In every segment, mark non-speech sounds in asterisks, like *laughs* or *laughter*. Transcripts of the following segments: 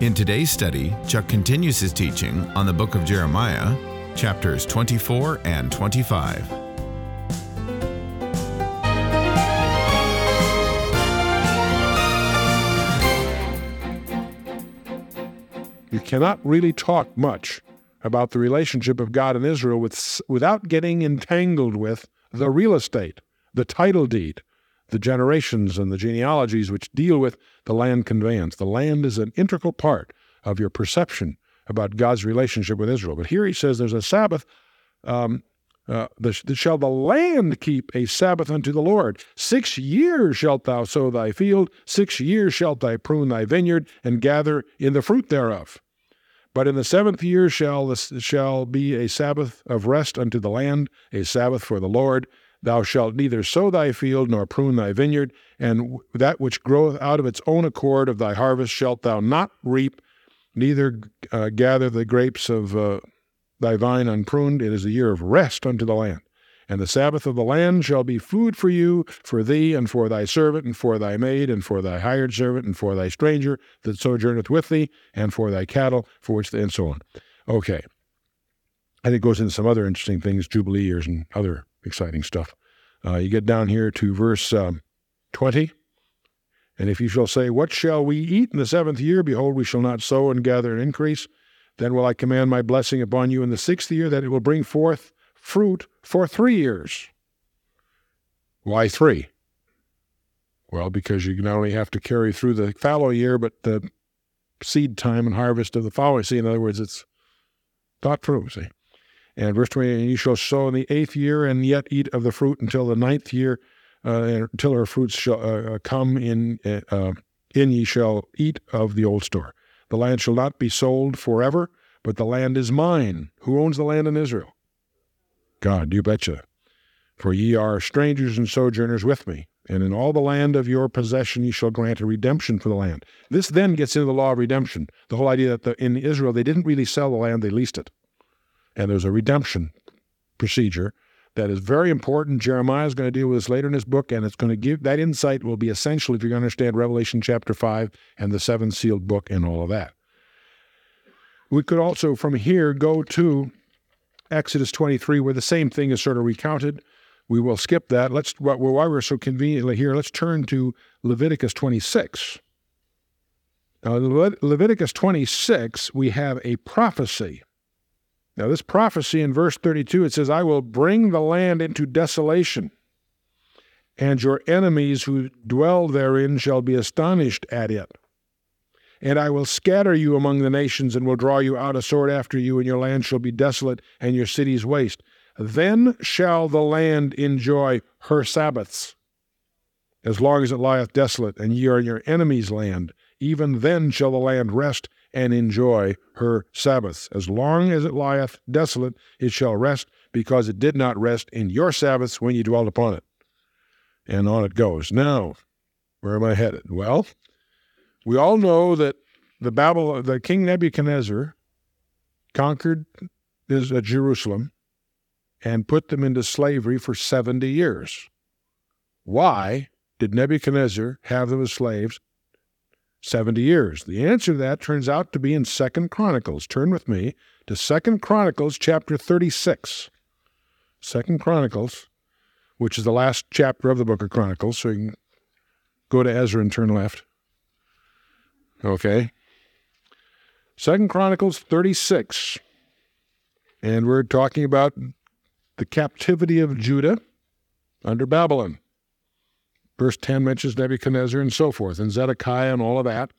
In today's study, Chuck continues his teaching on the book of Jeremiah, chapters 24 and 25. You cannot really talk much about the relationship of God and Israel with, without getting entangled with the real estate, the title deed, the generations and the genealogies which deal with the land conveyance. The land is an integral part of your perception about God's relationship with Israel. But here he says there's a Sabbath. Um, uh, the, shall the land keep a Sabbath unto the Lord. Six years shalt thou sow thy field, six years shalt thou prune thy vineyard, and gather in the fruit thereof. But in the seventh year shall this, shall be a Sabbath of rest unto the land, a Sabbath for the Lord. Thou shalt neither sow thy field nor prune thy vineyard, and that which groweth out of its own accord of thy harvest shalt thou not reap, neither uh, gather the grapes of uh, thy vine unpruned. It is a year of rest unto the land. And the Sabbath of the land shall be food for you, for thee, and for thy servant, and for thy maid, and for thy hired servant, and for thy stranger that sojourneth with thee, and for thy cattle, for which, the, and so on. Okay. And it goes into some other interesting things, Jubilee years and other exciting stuff. Uh, you get down here to verse um, 20. And if you shall say, What shall we eat in the seventh year? Behold, we shall not sow and gather and increase. Then will I command my blessing upon you in the sixth year, that it will bring forth fruit for three years. Why three? Well, because you not only have to carry through the fallow year, but the seed time and harvest of the following. See, in other words, it's thought through, see. And verse 20, and you shall sow in the eighth year and yet eat of the fruit until the ninth year, uh, until her fruits shall uh, uh come in, uh, uh, in ye shall eat of the old store. The land shall not be sold forever, but the land is mine. Who owns the land in Israel? God, you betcha. For ye are strangers and sojourners with me, and in all the land of your possession ye shall grant a redemption for the land. This then gets into the law of redemption. The whole idea that the, in Israel they didn't really sell the land, they leased it and there's a redemption procedure that is very important. Jeremiah is going to deal with this later in his book, and it's going to give that insight will be essential if you're going to understand Revelation chapter 5 and the seven sealed book and all of that. We could also from here go to Exodus 23, where the same thing is sort of recounted. We will skip that. Let's why we're so conveniently here, let's turn to Leviticus 26. Now, Leviticus 26, we have a prophecy now, this prophecy in verse 32, it says, I will bring the land into desolation, and your enemies who dwell therein shall be astonished at it. And I will scatter you among the nations, and will draw you out a sword after you, and your land shall be desolate, and your cities waste. Then shall the land enjoy her Sabbaths, as long as it lieth desolate, and ye are in your enemy's land. Even then shall the land rest and enjoy her Sabbaths. As long as it lieth desolate, it shall rest, because it did not rest in your Sabbaths when ye dwelt upon it. And on it goes. Now, where am I headed? Well, we all know that the Babylon, the King Nebuchadnezzar conquered uh, Jerusalem and put them into slavery for 70 years. Why did Nebuchadnezzar have them as slaves 70 years? The answer to that turns out to be in Second Chronicles. Turn with me to Second Chronicles chapter 36. Second Chronicles, which is the last chapter of the book of Chronicles, so you can go to Ezra and turn left. Okay. Second Chronicles 36. And we're talking about the captivity of Judah under Babylon. Verse 10 mentions Nebuchadnezzar and so forth, and Zedekiah and all of that.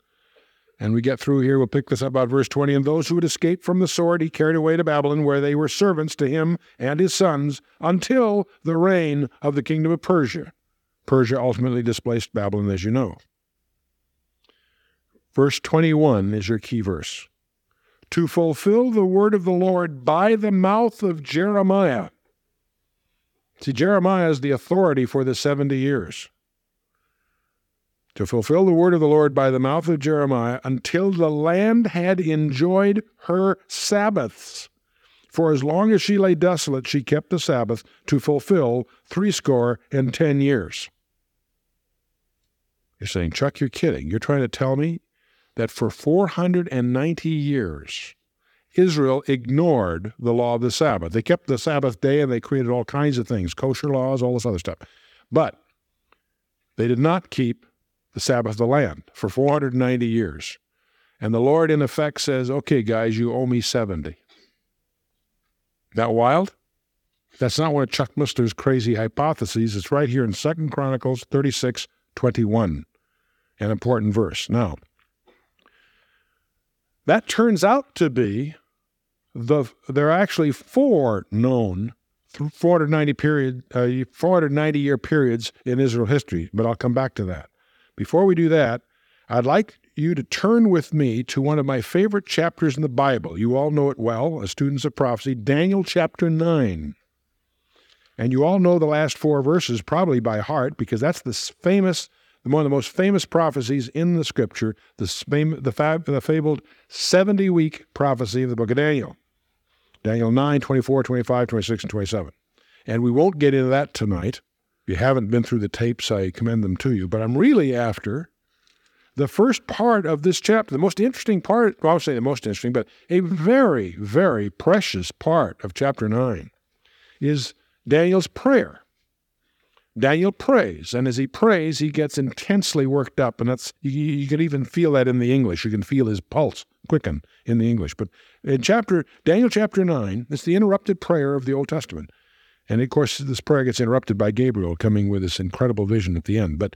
And we get through here, we'll pick this up about verse 20. And those who had escaped from the sword he carried away to Babylon, where they were servants to him and his sons until the reign of the kingdom of Persia. Persia ultimately displaced Babylon, as you know. Verse 21 is your key verse. to fulfill the word of the Lord by the mouth of Jeremiah. See, Jeremiah is the authority for the 70 years. To fulfill the word of the Lord by the mouth of Jeremiah until the land had enjoyed her Sabbaths. For as long as she lay desolate, she kept the Sabbath to fulfill threescore and ten years. You're saying, Chuck, you're kidding. You're trying to tell me that for 490 years, Israel ignored the law of the Sabbath. They kept the Sabbath day and they created all kinds of things, kosher laws, all this other stuff. But they did not keep the Sabbath of the land for 490 years. And the Lord, in effect, says, okay, guys, you owe me 70. That wild? That's not one of Chuck Missler's crazy hypotheses. It's right here in Second Chronicles 36, 21, an important verse. Now, that turns out to be the there are actually four known 490 period uh, 490 year periods in Israel history, but I'll come back to that. Before we do that, I'd like you to turn with me to one of my favorite chapters in the Bible. You all know it well as students of prophecy, Daniel chapter 9. And you all know the last four verses probably by heart because that's the famous, one of the most famous prophecies in the scripture, the, the, fab, the fabled 70 week prophecy of the book of Daniel. Daniel 9, 24, 25, 26, and 27. And we won't get into that tonight. You haven't been through the tapes, I commend them to you. But I'm really after the first part of this chapter, the most interesting part, well, I'll say the most interesting, but a very, very precious part of chapter 9 is Daniel's prayer. Daniel prays, and as he prays, he gets intensely worked up, and that's you, you, can even feel that in the English. You can feel his pulse quicken in the English. But in chapter Daniel chapter nine, it's the interrupted prayer of the Old Testament, and of course this prayer gets interrupted by Gabriel coming with this incredible vision at the end. But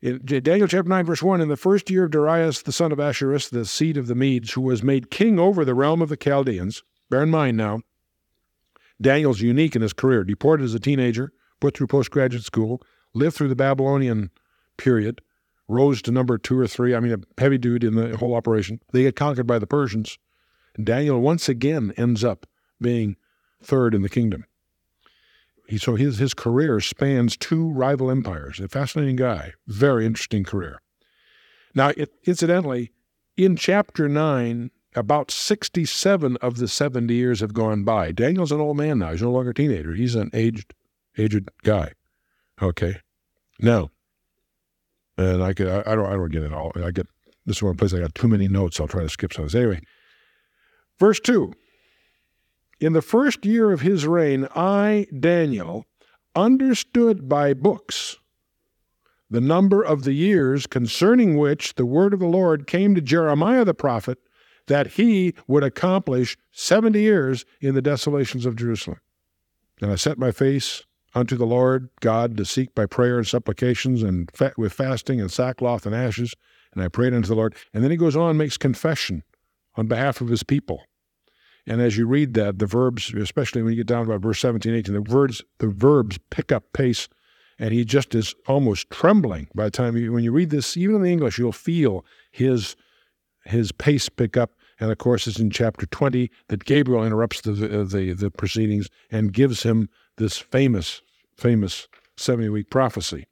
in Daniel chapter 9, verse 1, in the first year of Darius the son of Ahasuerus, the seed of the Medes, who was made king over the realm of the Chaldeans, bear in mind now, Daniel's unique in his career, deported as a teenager, put through postgraduate school, lived through the Babylonian period, rose to number two or three, I mean, a heavy dude in the whole operation. They get conquered by the Persians. Daniel once again ends up being third in the kingdom. He, so his, his career spans two rival empires. A fascinating guy, very interesting career. Now, it, incidentally, in chapter 9, about 67 of the 70 years have gone by. Daniel's an old man now. He's no longer a teenager. He's an aged, aged guy. Okay. Now, and I could, I, I don't, I don't get it all. I get, this is one place I got too many notes. I'll try to skip some. Anyway, verse 2 in the first year of his reign, I, Daniel, understood by books the number of the years concerning which the word of the Lord came to Jeremiah the prophet that he would accomplish 70 years in the desolations of Jerusalem. And I set my face unto the Lord God to seek by prayer and supplications and fa- with fasting and sackcloth and ashes. And I prayed unto the Lord. And then he goes on and makes confession on behalf of his people. And as you read that, the verbs, especially when you get down to about verse 17, 18, the verbs, the verbs pick up pace. And he just is almost trembling by the time you, when you read this, even in the English, you'll feel his, his pace pick up. And of course, it's in chapter 20 that Gabriel interrupts the, uh, the, the proceedings and gives him this famous, famous 70 week prophecy.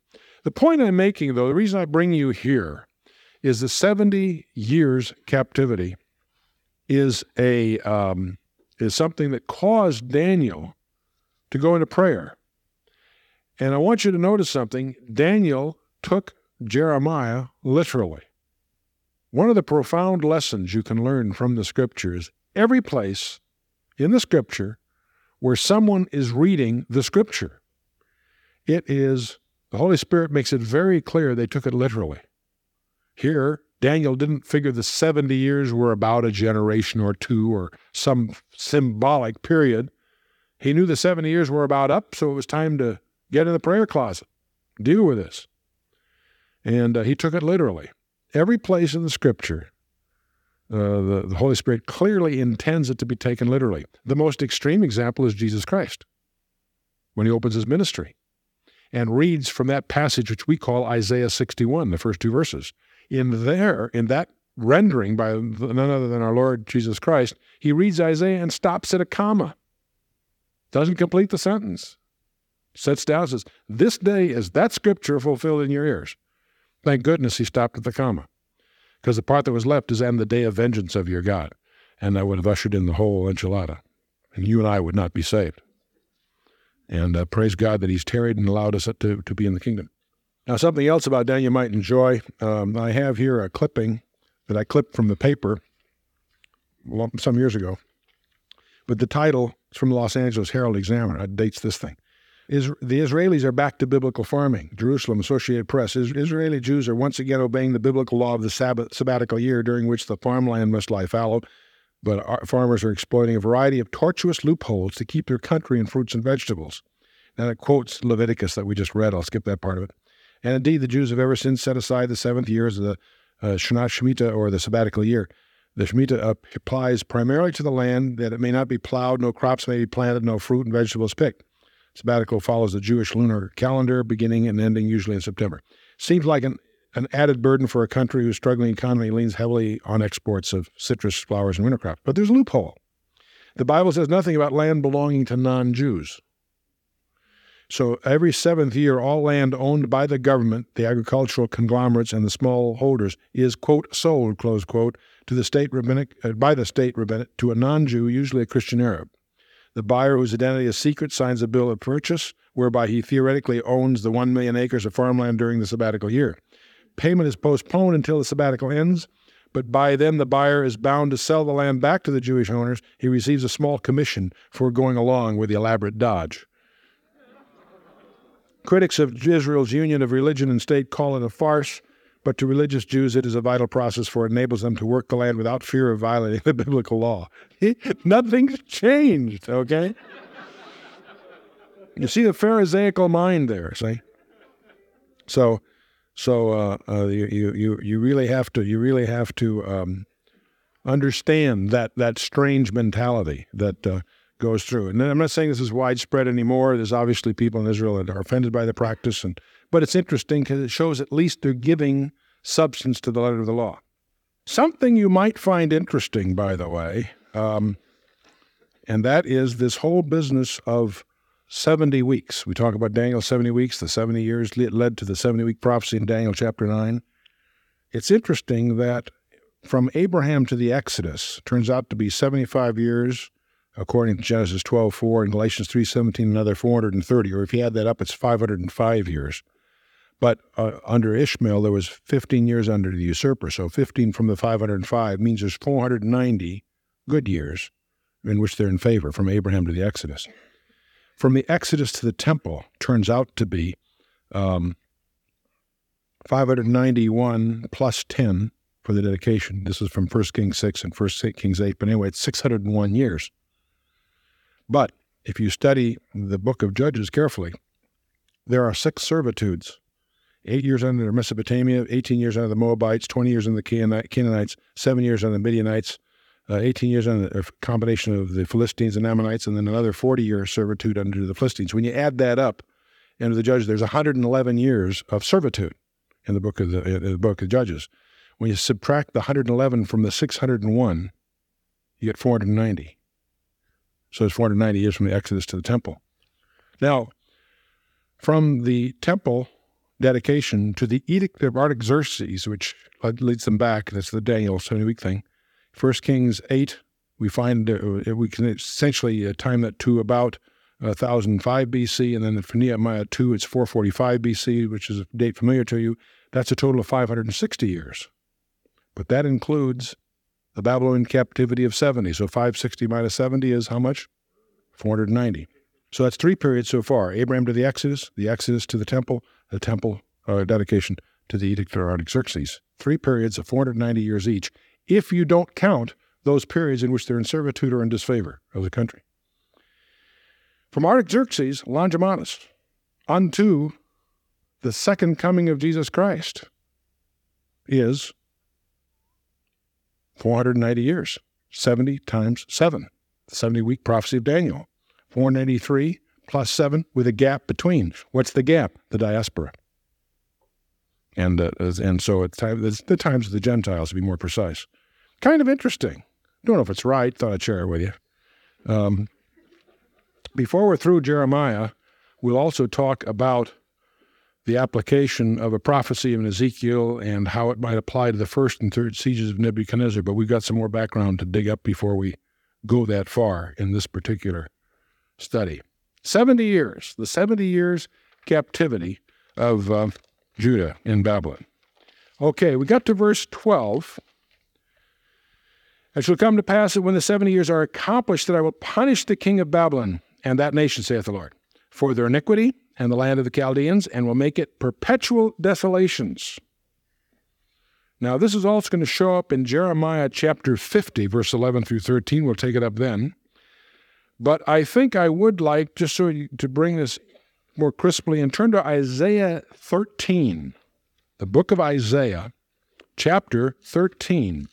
The point I'm making, though, the reason I bring you here is the 70 years captivity is a um, is something that caused Daniel to go into prayer. And I want you to notice something. Daniel took Jeremiah literally. One of the profound lessons you can learn from the scriptures every place in the scripture where someone is reading the scripture, it is the Holy Spirit makes it very clear they took it literally. Here, Daniel didn't figure the 70 years were about a generation or two or some symbolic period. He knew the 70 years were about up, so it was time to get in the prayer closet, deal with this. And uh, he took it literally. Every place in the scripture, uh, the, the Holy Spirit clearly intends it to be taken literally. The most extreme example is Jesus Christ when he opens his ministry and reads from that passage which we call Isaiah 61, the first two verses in there, in that rendering by none other than our Lord Jesus Christ, he reads Isaiah and stops at a comma. Doesn't complete the sentence. Sets down, says, This day is that scripture fulfilled in your ears. Thank goodness he stopped at the comma. Because the part that was left is, and the day of vengeance of your God. And that would have ushered in the whole enchilada. And you and I would not be saved. And uh, praise God that he's tarried and allowed us to, to be in the kingdom. Now, something else about Daniel you might enjoy. Um, I have here a clipping that I clipped from the paper some years ago. But the title is from the Los Angeles Herald Examiner. It dates this thing. Is, the Israelis are back to biblical farming. Jerusalem Associated Press. Is, Israeli Jews are once again obeying the biblical law of the Sabbath, sabbatical year during which the farmland must lie fallow. But our, farmers are exploiting a variety of tortuous loopholes to keep their country in fruits and vegetables. Now it quotes Leviticus that we just read. I'll skip that part of it. And indeed, the Jews have ever since set aside the seventh years of the uh, Shana Shemitah or the sabbatical year. The Shemitah applies primarily to the land that it may not be plowed, no crops may be planted, no fruit and vegetables picked. Sabbatical follows the Jewish lunar calendar, beginning and ending usually in September. Seems like an, an added burden for a country whose struggling economy leans heavily on exports of citrus, flowers, and winter crops. But there's a loophole. The Bible says nothing about land belonging to non Jews. So every seventh year, all land owned by the government, the agricultural conglomerates, and the small holders is quote sold close quote to the state rabbinic uh, by the state rabbinic to a non-Jew, usually a Christian Arab. The buyer, whose identity is secret, signs a bill of purchase whereby he theoretically owns the one million acres of farmland during the sabbatical year. Payment is postponed until the sabbatical ends, but by then the buyer is bound to sell the land back to the Jewish owners. He receives a small commission for going along with the elaborate dodge. Critics of Israel's union of religion and state call it a farce, but to religious Jews it is a vital process for it enables them to work the land without fear of violating the *laughs* biblical law. *laughs* Nothing's changed, okay? you see the Pharisaical mind there, see? So, so uh, uh, you, you, you really have to you really have to um, understand that that strange mentality that uh, goes through. And I'm not saying this is widespread anymore. There's obviously people in Israel that are offended by the practice, and but it's interesting because it shows at least they're giving substance to the letter of the law. Something you might find interesting, by the way, um, and that is this whole business of 70 weeks. We talk about Daniel 70 weeks, the 70 years led to the 70 week prophecy in Daniel chapter 9. It's interesting that from Abraham to the Exodus turns out to be 75 years according to Genesis 12:4 and Galatians 3:17 another 430 or if you add that up it's 505 years. But uh, under Ishmael there was 15 years under the usurper. So 15 from the 505 means there's 490 good years in which they're in favor from Abraham to the Exodus. From the Exodus to the temple turns out to be um, 591 plus 10 for the dedication. This is from 1 Kings 6 and 1 Kings 8. But anyway, it's 601 years. But if you study the book of Judges carefully, there are six servitudes eight years under Mesopotamia, 18 years under the Moabites, 20 years under the Canaanites, seven years under the Midianites, uh, 18 years under a combination of the Philistines and Ammonites, and then another 40 year servitude under the Philistines. When you add that up into the Judges, there's 111 years of servitude in the book of the, the book of Judges. When you subtract the 111 from the 601, you get 490. So it's 490 years from the Exodus to the temple. Now, from the temple dedication to the Edict of Artaxerxes, which leads them back, that's the Daniel 70 week thing. First Kings 8, we find uh, we can essentially uh, time that to about 1005 BC, and then for Nehemiah 2, it's 445 BC, which is a date familiar to you. That's a total of 560 years. But that includes the Babylonian captivity of 70. So 560 minus 70 is how much? 490. So that's three periods so far Abraham to the Exodus, the Exodus to the temple, the temple uh, dedication to the Edict of Artaxerxes. Three periods of 490 years each, if you don't count those periods in which they're in servitude or in disfavor of the country. From Artaxerxes, Longimanus, unto the second coming of Jesus Christ is 490 years, 70 times 7, the 70 week prophecy of Daniel. 493 plus 7 with a gap between. What's the gap? The diaspora. and uh, and so it's, time, it's the times of the Gentiles to be more precise. Kind of interesting. Don't know if it's right. Thought I'd share it with you. Um, before we're through Jeremiah, we'll also talk about the application of a prophecy of Ezekiel and how it might apply to the first and third sieges of Nebuchadnezzar. But we've got some more background to dig up before we go that far in this particular study. 70 years, the 70 years captivity of uh, Judah in Babylon. Okay, we got to verse 12. It shall come to pass that when the 70 years are accomplished, that I will punish the king of Babylon and that nation, saith the Lord, for their iniquity and the land of the Chaldeans, and will make it perpetual desolations. Now, this is also going to show up in Jeremiah chapter 50, verse 11 through 13. We'll take it up then. But I think I would like, just so you, to bring this more crisply, and turn to Isaiah 13, the book of Isaiah, chapter 13,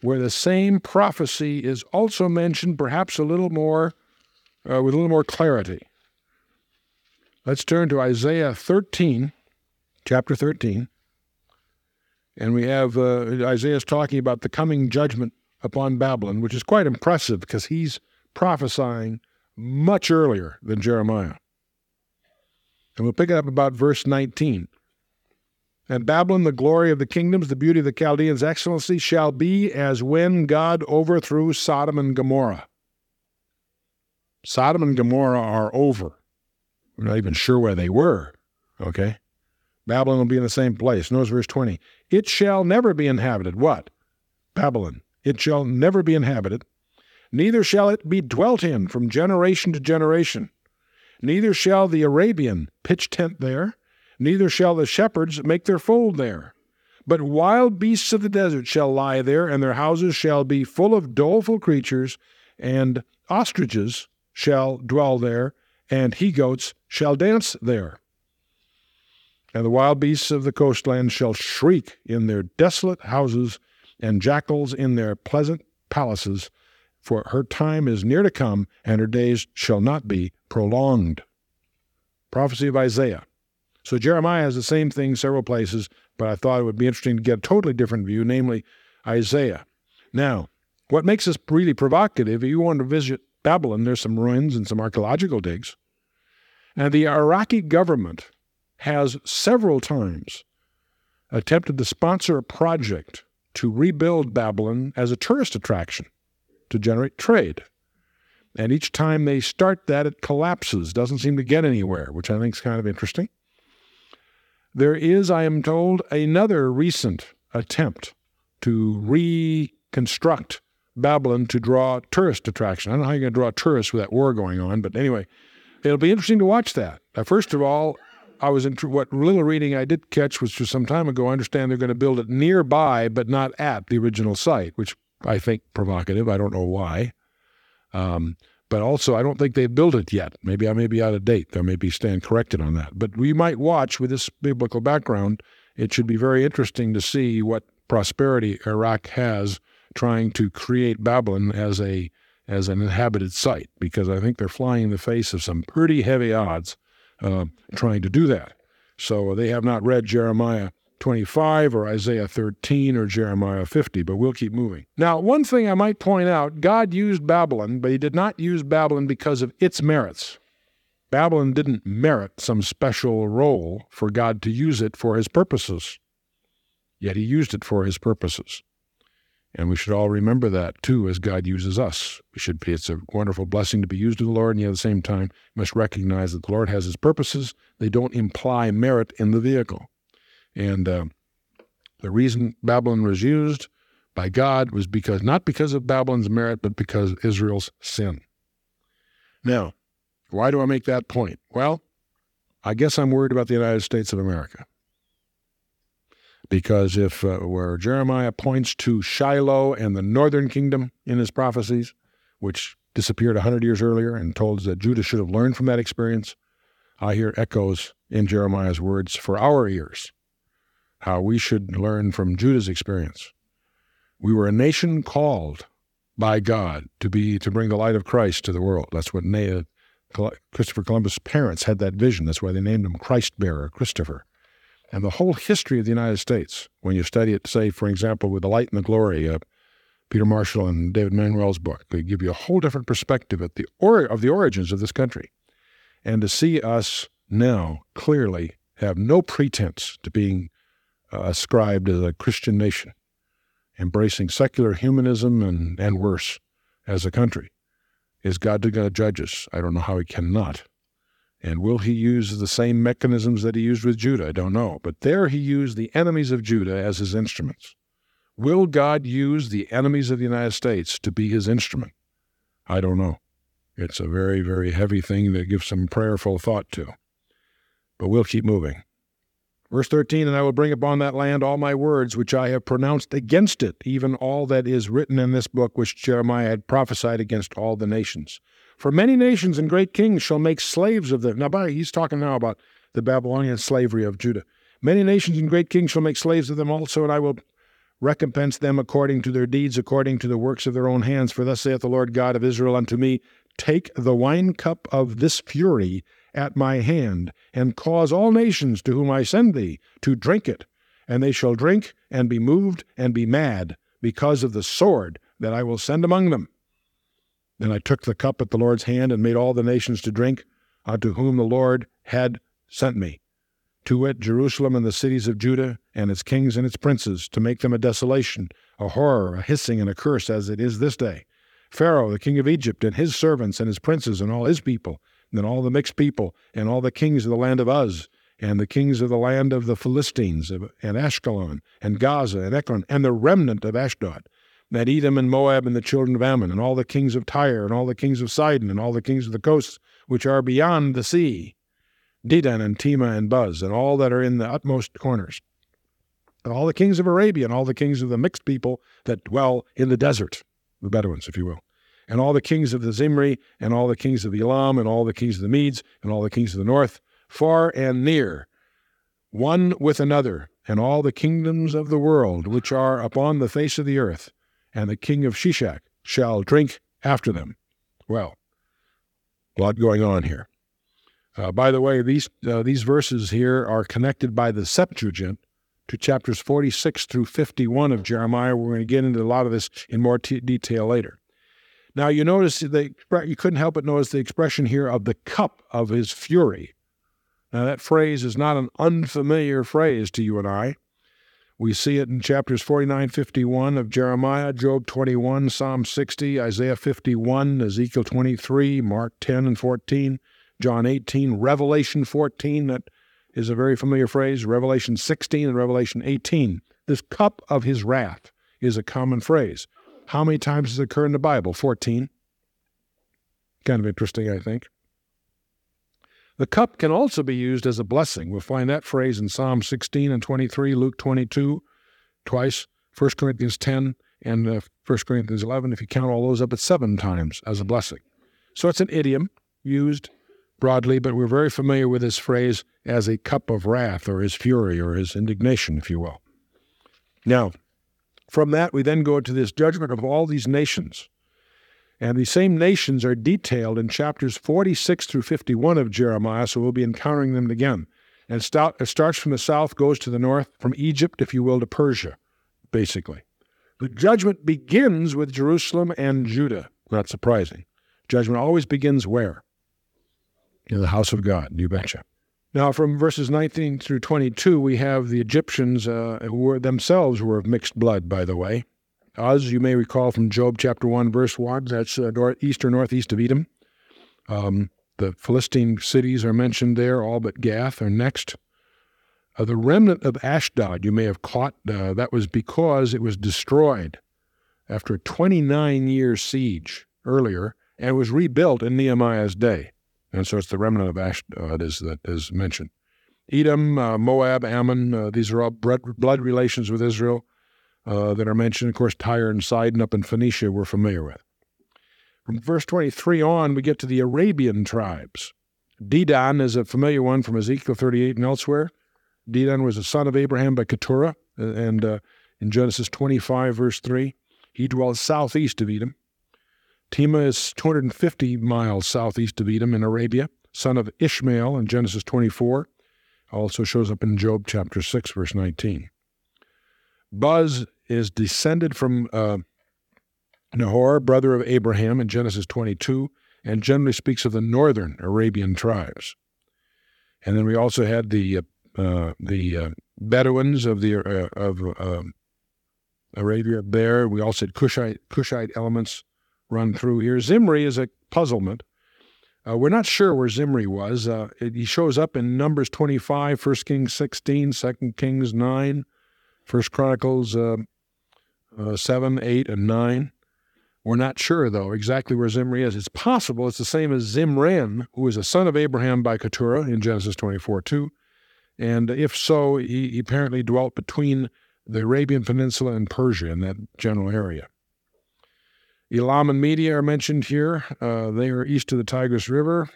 where the same prophecy is also mentioned, perhaps a little more, uh, with a little more clarity. Let's turn to Isaiah 13, chapter 13. And we have uh, Isaiah's talking about the coming judgment upon Babylon, which is quite impressive because he's prophesying much earlier than Jeremiah. And we'll pick it up about verse 19. And Babylon, the glory of the kingdoms, the beauty of the Chaldeans' excellency, shall be as when God overthrew Sodom and Gomorrah. Sodom and Gomorrah are over. We're not even sure where they were. Okay? Babylon will be in the same place. Notice verse 20. It shall never be inhabited. What? Babylon. It shall never be inhabited, neither shall it be dwelt in from generation to generation. Neither shall the Arabian pitch tent there, neither shall the shepherds make their fold there. But wild beasts of the desert shall lie there, and their houses shall be full of doleful creatures, and ostriches shall dwell there, and he goats shall dance there. And the wild beasts of the coastland shall shriek in their desolate houses, and jackals in their pleasant palaces, for her time is near to come, and her days shall not be prolonged. Prophecy of Isaiah. So Jeremiah has the same thing several places, but I thought it would be interesting to get a totally different view, namely Isaiah. Now, what makes this really provocative, if you want to visit Babylon, there's some ruins and some archaeological digs. And the Iraqi government has several times attempted to sponsor a project to rebuild Babylon as a tourist attraction to generate trade. And each time they start that, it collapses, doesn't seem to get anywhere, which I think is kind of interesting. There is, I am told, another recent attempt to reconstruct Babylon to draw tourist attraction. I don't know how you're going to draw tourists with that war going on, but anyway, it'll be interesting to watch that. Now, first of all, I was in what little reading I did catch was some time ago. I understand they're going to build it nearby, but not at the original site, which I think provocative. I don't know why. Um, but also, I don't think they've built it yet. Maybe I may be out of date. There may be stand corrected on that. But we might watch with this biblical background. It should be very interesting to see what prosperity Iraq has trying to create Babylon as a as an inhabited site, because I think they're flying in the face of some pretty heavy odds uh, trying to do that. So they have not read Jeremiah 25 or Isaiah 13 or Jeremiah 50, but we'll keep moving. Now, one thing I might point out God used Babylon, but he did not use Babylon because of its merits. Babylon didn't merit some special role for God to use it for his purposes, yet he used it for his purposes. And we should all remember that too as God uses us. We should be, it's a wonderful blessing to be used of the Lord, and yet at the same time, must recognize that the Lord has his purposes. They don't imply merit in the vehicle. And uh, the reason Babylon was used by God was because not because of Babylon's merit, but because of Israel's sin. Now, why do I make that point? Well, I guess I'm worried about the United States of America. Because if uh, where Jeremiah points to Shiloh and the northern kingdom in his prophecies, which disappeared 100 years earlier and told us that Judah should have learned from that experience, I hear echoes in Jeremiah's words for our ears how we should learn from Judah's experience. We were a nation called by God to be to bring the light of Christ to the world. That's what Christopher Columbus' parents had that vision. That's why they named him Christ bearer, Christopher. And the whole history of the United States, when you study it, say, for example, with The Light and the Glory, uh, Peter Marshall and David Manuel's book, they give you a whole different perspective at the or- of the origins of this country. And to see us now clearly have no pretense to being uh, ascribed as a Christian nation, embracing secular humanism and, and worse as a country. Is God going to judge us? I don't know how he cannot. And will he use the same mechanisms that he used with Judah? I don't know. But there he used the enemies of Judah as his instruments. Will God use the enemies of the United States to be his instrument? I don't know. It's a very, very heavy thing to give some prayerful thought to. But we'll keep moving. Verse 13, and I will bring upon that land all my words which I have pronounced against it, even all that is written in this book which Jeremiah had prophesied against all the nations. For many nations and great kings shall make slaves of them. Now, by, he's talking now about the Babylonian slavery of Judah. Many nations and great kings shall make slaves of them also, and I will recompense them according to their deeds, according to the works of their own hands. For thus saith the Lord God of Israel unto me Take the wine cup of this fury at my hand, and cause all nations to whom I send thee to drink it. And they shall drink and be moved and be mad because of the sword that I will send among them. Then I took the cup at the Lord's hand and made all the nations to drink, unto whom the Lord had sent me, to wit, Jerusalem and the cities of Judah, and its kings and its princes, to make them a desolation, a horror, a hissing, and a curse, as it is this day. Pharaoh, the king of Egypt, and his servants, and his princes, and all his people, and all the mixed people, and all the kings of the land of Uz, and the kings of the land of the Philistines, and Ashkelon, and Gaza, and Ekron, and the remnant of Ashdod, that Edom and Moab and the children of Ammon, and all the kings of Tyre, and all the kings of Sidon, and all the kings of the coasts which are beyond the sea, Dedan and Tema and Buz, and all that are in the utmost corners, and all the kings of Arabia, and all the kings of the mixed people that dwell in the desert, the Bedouins, if you will, and all the kings of the Zimri, and all the kings of the Elam, and all the kings of the Medes, and all the kings of the north, far and near, one with another, and all the kingdoms of the world which are upon the face of the earth, and the king of Sheshach shall drink after them. Well, a lot going on here. Uh, by the way, these uh, these verses here are connected by the Septuagint to chapters 46 through 51 of Jeremiah. We're going to get into a lot of this in more t- detail later. Now, you notice the you couldn't help but notice the expression here of the cup of his fury. Now, that phrase is not an unfamiliar phrase to you and I. We see it in chapters 49, 51 of Jeremiah, Job 21, Psalm 60, Isaiah 51, Ezekiel 23, Mark 10 and 14, John 18, Revelation 14, that is a very familiar phrase, Revelation 16 and Revelation 18. This cup of his wrath is a common phrase. How many times does it occur in the Bible? 14. Kind of interesting, I think. The cup can also be used as a blessing. We'll find that phrase in Psalm 16 and 23, Luke 22, twice, 1 Corinthians 10, and uh, 1 Corinthians 11. If you count all those up, it's seven times as a blessing. So it's an idiom used broadly, but we're very familiar with this phrase as a cup of wrath or his fury or his indignation, if you will. Now, from that, we then go to this judgment of all these nations. And these same nations are detailed in chapters 46 through 51 of Jeremiah, so we'll be encountering them again. And it starts from the south, goes to the north, from Egypt, if you will, to Persia, basically. The judgment begins with Jerusalem and Judah. Not surprising. Judgment always begins where? In the house of God, you betcha. Now, from verses 19 through 22, we have the Egyptians, uh, who were themselves were of mixed blood, by the way. Uz, you may recall from Job chapter 1, verse 1, that's uh, north, east or northeast of Edom. Um, the Philistine cities are mentioned there, all but Gath are next. Uh, the remnant of Ashdod, you may have caught, uh, that was because it was destroyed after a 29 year siege earlier and was rebuilt in Nehemiah's day. And so it's the remnant of Ashdod is, that is mentioned. Edom, uh, Moab, Ammon, uh, these are all blood relations with Israel uh, that are mentioned. Of course, Tyre and Sidon up in Phoenicia we're familiar with. From verse 23 on, we get to the Arabian tribes. Dedan is a familiar one from Ezekiel 38 and elsewhere. Dedan was a son of Abraham by Keturah, uh, and uh, in Genesis 25, verse 3, he dwells southeast of Edom. Tema is 250 miles southeast of Edom in Arabia, son of Ishmael in Genesis 24. Also shows up in Job chapter 6, verse 19. Buz is descended from uh, Nahor, brother of Abraham, in Genesis 22, and generally speaks of the northern Arabian tribes. And then we also had the uh, uh, the uh, Bedouins of the uh, of um, Arabia there. We also had Cushite Cushite elements run through here. Zimri is a puzzlement. Uh, we're not sure where Zimri was. Uh, it, he shows up in Numbers 25, 1 Kings 16, 2 Kings 9, 1 Chronicles uh, 7, 8, and 9. We're not sure, though, exactly where Zimri is. It's possible it's the same as Zimran, who is a son of Abraham by Keturah in Genesis 24 2. And if so, he, he apparently dwelt between the Arabian Peninsula and Persia in that general area. Elam and Media are mentioned here. Uh, they are east of the Tigris River.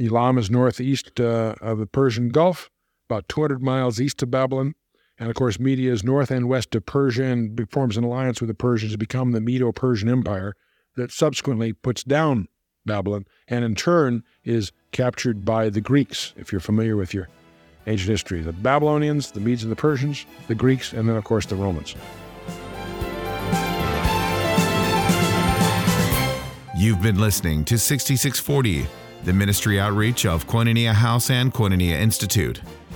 Elam is northeast uh, of the Persian Gulf, about 200 miles east of Babylon. And of course, Media is north and west of Persia and forms an alliance with the Persians to become the Medo Persian Empire that subsequently puts down Babylon and in turn is captured by the Greeks, if you're familiar with your ancient history. The Babylonians, the Medes and the Persians, the Greeks, and then, of course, the Romans. You've been listening to 6640, the ministry outreach of Koinonia House and Koinonia Institute.